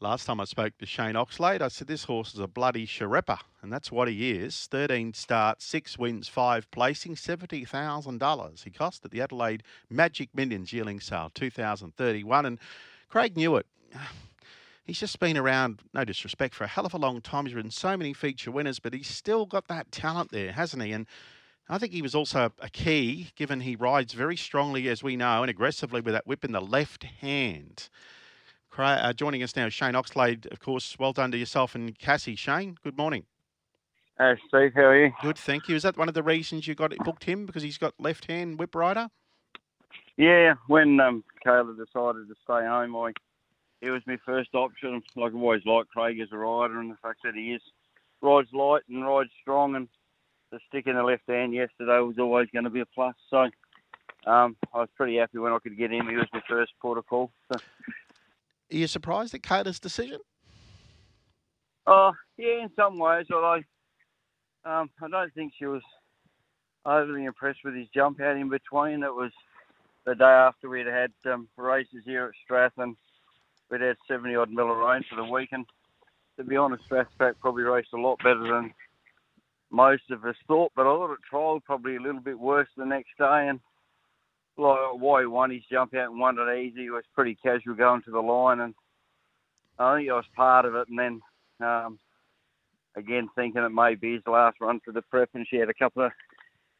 Last time I spoke to Shane Oxlade, I said this horse is a bloody Sghirripa, and that's what he is. 13 starts, 6 wins, 5 placing, $70,000. He cost at the Adelaide Magic Millions yearling sale, 2031. And Craig Newitt. he's just been around, no disrespect, for a hell of a long time. He's ridden so many feature winners, but he's still got that talent there, hasn't he? And I think he was also a key, given he rides very strongly, as we know, and aggressively with that whip in the left hand. Uh, joining us now, Shane Oxlade, of course. Well done to yourself and Cassie. Shane, good morning. Hey, Steve, how are you? Good, thank you. Is that one of the reasons you got it booked him because he's got left-hand whip rider? Yeah, when um, Kayla decided to stay home, I he was my first option. Like I've always liked Craig as a rider, and the fact that he is rides light and rides strong, and the stick in the left hand yesterday was always going to be a plus. So um, I was pretty happy when I could get him. He was my first protocol. So are you surprised at Carter's decision? Oh, yeah, in some ways. Although um, I don't think she was overly impressed with his jump out in between. It was the day after we'd had um, races here at Strathern. We'd had 70 odd mil of rain for the weekend. to be honest, Strathpack probably raced a lot better than most of us thought. But I thought it trialled probably a little bit worse the next day, and like why he won his jump out and won it easy. It was pretty casual going to the line, and I think I was part of it. And then um, again, thinking it may be his last run for the prep, and she had a couple of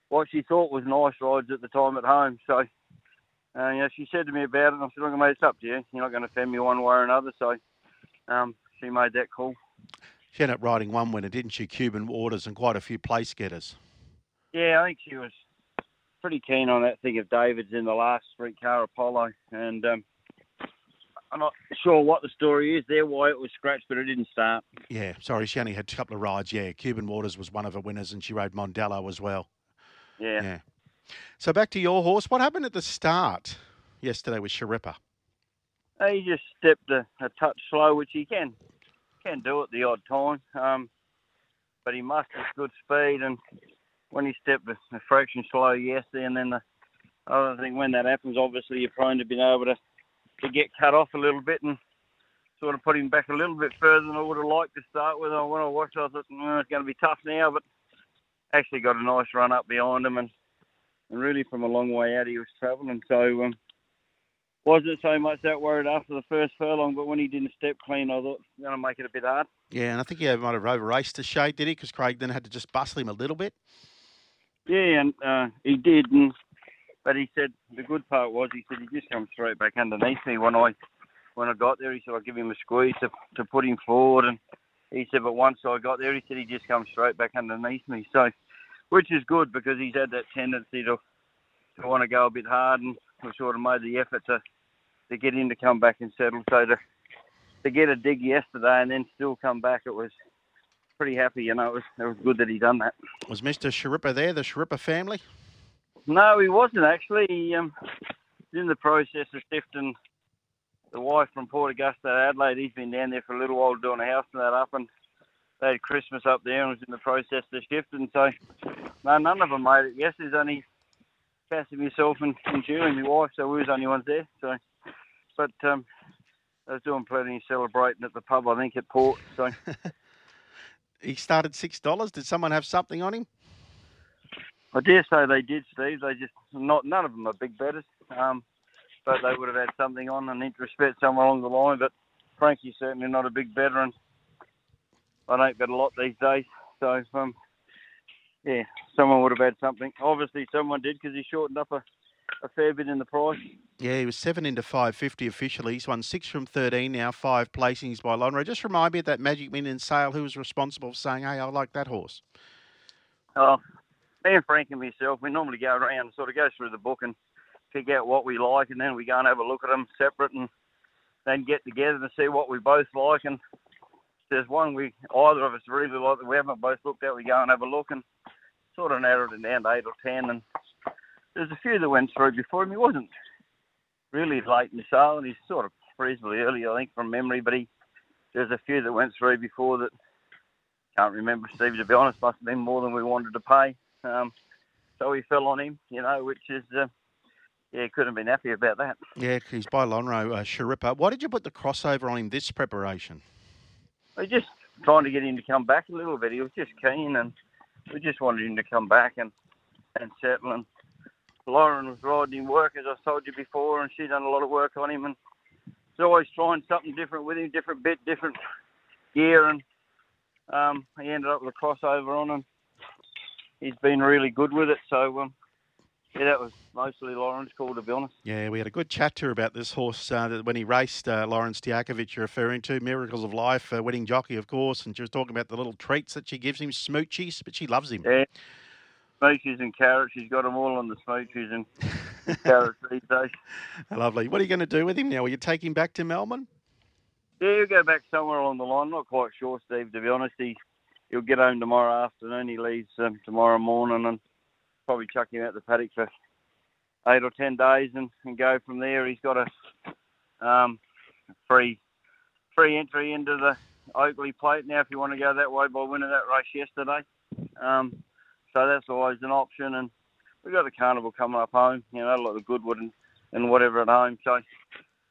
what she thought was nice rides at the time at home. So, uh, you know, she said to me about it, and I said, "I'm going to it's up to you. You're not going to offend me one way or another." So, um, she made that call. She ended up riding one winner, didn't she? Cuban Waters and quite a few place getters. Yeah, I think she was pretty keen on that thing of David's in the last streetcar Apollo, and um, I'm not sure what the story is there, why it was scratched, but it didn't start. Yeah, sorry, she only had a couple of rides. Yeah, Cuban Waters was one of the winners, and she rode Mondello as well. Yeah. Yeah. So back to your horse. What happened at the start yesterday with Sghirripa? He just stepped a, a, touch slow, which he can can do at the odd time, um, but he mustered good speed and when he stepped a, fraction slow yesterday, and then the, I think when that happens, obviously you're prone to being able to, to get cut off a little bit and sort of put him back a little bit further than I would have liked to start with. When I watched, I thought mm, it's going to be tough now, but actually got a nice run up behind him, and, and really from a long way out he was travelling. So um, wasn't so much that worried after the first furlong, but when he didn't step clean, I thought going to make it a bit hard. Yeah, and I think he might have over raced a shade, did he? Because Craig then had to just bustle him a little bit. Yeah, and uh, he did, and but he said the good part was he said he just come straight back underneath me when I when I got there. He said I'll give him a squeeze to to put him forward, and he said but once I got there, he said he just come straight back underneath me. So, which is good because he's had that tendency to to want to go a bit hard, and we sort of made the effort to to get him to come back and settle. So to to get a dig yesterday and then still come back, it was pretty happy. You know, it was, it was good that he done that. Was Mr. Sghirripa there, the Sghirripa family? No, he wasn't actually. He, um, in the process of shifting the wife from Port Augusta to Adelaide. He's been down there for a little while doing a house and that up, and they had Christmas up there and was in the process of shifting. So, no, none of them made it. Yes, there's only Cassie, myself, and, and Julie, my wife, so we was the only ones there. So, but um, I was doing plenty of celebrating at the pub, I think, at Port. So. he started six dollars. Did someone have something on him? I dare say they did, Steve. They just not none of them are big betters, um, but they would have had something on an interest bet somewhere along the line. But Frankie's certainly not a big better, and I don't bet a lot these days. So um, yeah, someone would have had something. Obviously, someone did because he shortened up a a fair bit in the price. Yeah, he was seven into five fifty officially. He's won six from thirteen now, five placings by Lonhro. Just remind me of that Magic Million sale. Who was responsible for saying, "Hey, I like that horse"? Oh, me and Frank and myself, we normally go around and sort of go through the book and pick out what we like, and then we go and have a look at them separate, and then get together to see what we both like. And there's one we either of us really like that we haven't both looked at, we go and have a look and sort of narrowed it down to eight or ten, and there's a few that went through before him. He wasn't really late in the sale, and he's sort of reasonably early, I think, from memory. But he there's a few that went through before that can't remember. Steve, to be honest, must have been more than we wanted to pay. Um, so we fell on him, you know, which is uh, yeah, couldn't have been happy about that. Yeah, he's by Lonhro uh, Sghirripa. Why did you put the crossover on him this preparation? We're just trying to get him to come back a little bit. He was just keen, and we just wanted him to come back and and settle. And Lauren was riding him work, as I told you before, and she done a lot of work on him, and he's always trying something different with him, different bit, different gear, and um, he ended up with a crossover on, and he's been really good with it. So um, yeah, that was mostly Lauren's call, to be honest. Yeah, we had a good chat to her about this horse uh, when he raced uh, Lawrence Diakovic, you're referring to, Miracles of Life, uh, winning jockey, of course, and she was talking about the little treats that she gives him, smoochies, but she loves him. Yeah, smoochies and carrots. He's got them all on the smoochies and carrots these days. Lovely. What are you going to do with him now? Will you take him back to Melbourne? Yeah, he'll go back somewhere along the line. Not quite sure, Steve, to be honest. He, he'll get home tomorrow afternoon. He leaves um, tomorrow morning and probably chuck him out the paddock for eight or ten days and, and go from there. He's got a um, free free entry into the Oakleigh Plate now if you want to go that way by winning that race yesterday. Um, so that's always an option. And we've got the carnival coming up home, you know, a lot of Goodwood and, and whatever at home. So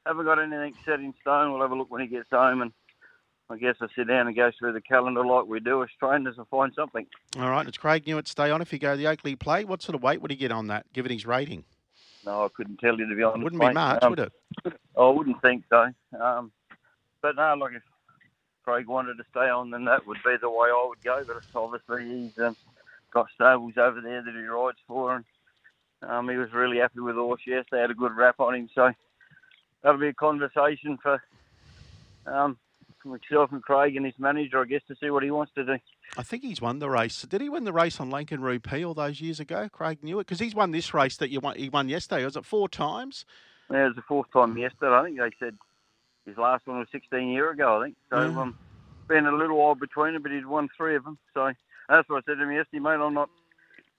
haven't got anything set in stone. We'll have a look when he gets home and I guess I sit down and go through the calendar like we do as trainers and find something. All right, it's Craig Newitt. Stay on if you go to the Oakleigh play. What sort of weight would he get on that, given his rating? No, I couldn't tell you to be honest. Wouldn't be much, Um, would it? I wouldn't think so. Um, but no, like if Craig wanted to stay on, then that would be the way I would go. But obviously, he's um, got stables over there that he rides for, and um, he was really happy with the horse. Yes, they had a good rap on him, so that'll be a conversation for um, myself and Craig and his manager, I guess, to see what he wants to do. I think he's won the race. Did he win the race on Lincoln Rupee all those years ago, Craig Newitt? Because he's won this race that you won, he won yesterday. Was it four times? Yeah, it was the fourth time yesterday. I think they said his last one was 16 year ago. I think so. Yeah. Um, been a little while between them, but he'd won three of them. So that's what I said to him yesterday, mate. I'm not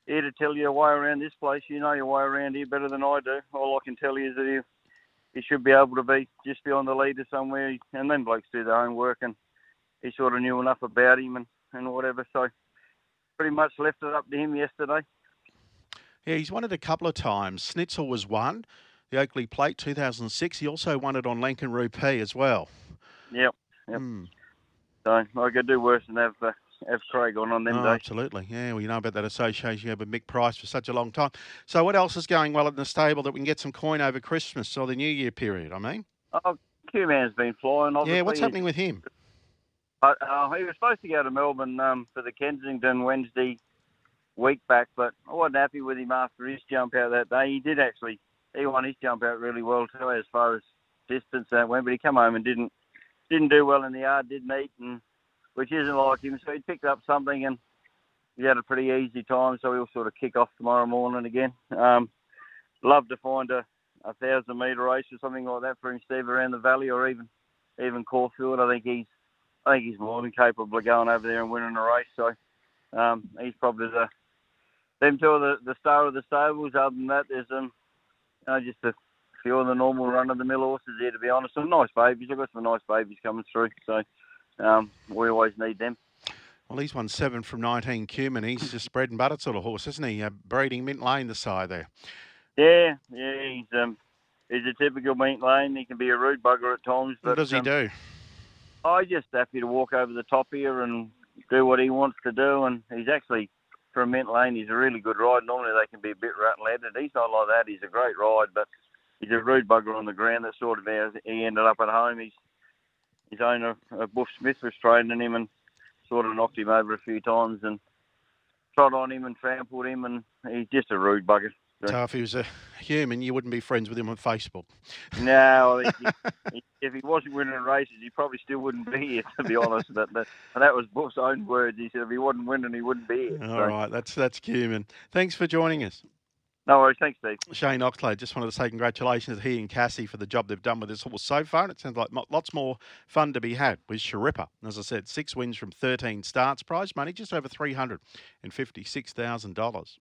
here to tell you a way around this place. You know your way around here better than I do. All I can tell you is that he, he should be able to be just be on the leader somewhere, and then blokes do their own work, and he sort of knew enough about him and, and whatever. So pretty much left it up to him yesterday. Yeah, he's won it a couple of times. Snitzel was one, the Oakleigh Plate 2006. He also won it on Lincoln Rupee as well. Yep. Yep. Hmm. So I could do worse than have uh, have Craig on on them Oh, days. absolutely. Yeah, well, you know about that association you have with Mick Price for such a long time. So, what else is going well in the stable that we can get some coin over Christmas or the New Year period? I mean, Oh, Q-Man's been flying. Obviously. yeah, what's happening with him? Uh, uh, he was supposed to go to Melbourne um, for the Kensington Wednesday week back, but I wasn't happy with him after his jump out that day. He did actually, he won his jump out really well too, as far as distance that went. But he come home and didn't didn't do well in the yard, didn't eat, and which isn't like him. So he picked up something and he had a pretty easy time. So he'll sort of kick off tomorrow morning again. Um, love to find a, a thousand metre race or something like that for him, Steve, around the valley or even even Caulfield. I think he's I think he's more than capable of going over there and winning a race. So um, he's probably the them two are the, the star of the stables. Other than that, there's um, you know, just a few of the normal run of the mill horses here. To be honest, some nice babies. I've got some nice babies coming through. So um, we always need them. Well, he's won seven from 19 Cumin. He's just bread and butter sort of horse, isn't he? Uh, breeding Mint Lane, the side there. Yeah, yeah, he's um, he's a typical Mint lane. He can be a rude bugger at times. But What does he um, do? I just happy to walk over the top here and do what he wants to do. And he's actually, for a mint lane, he's a really good ride. Normally they can be a bit rattle-headed. He's not like that. He's a great ride, but he's a rude bugger on the ground. That's sort of how he ended up at home. He's, his owner, uh, Buff Smith, was training him and sort of knocked him over a few times and trod on him and trampled him. And he's just a rude bugger. So, if he was a human, you wouldn't be friends with him on Facebook. No, he, if he wasn't winning races, he probably still wouldn't be here. To be honest, that, that and that was Buff's own words. He said if he wasn't winning, he wouldn't be here. All So, right, that's that's Cumin. Thanks for joining us. No worries. Thanks, Steve. Shane Oxlade, just wanted to say congratulations to he and Cassie for the job they've done with this horse so far. And it sounds like lots more fun to be had with Sghirripa. As I said, six wins from 13 starts, prize money just over $356,000.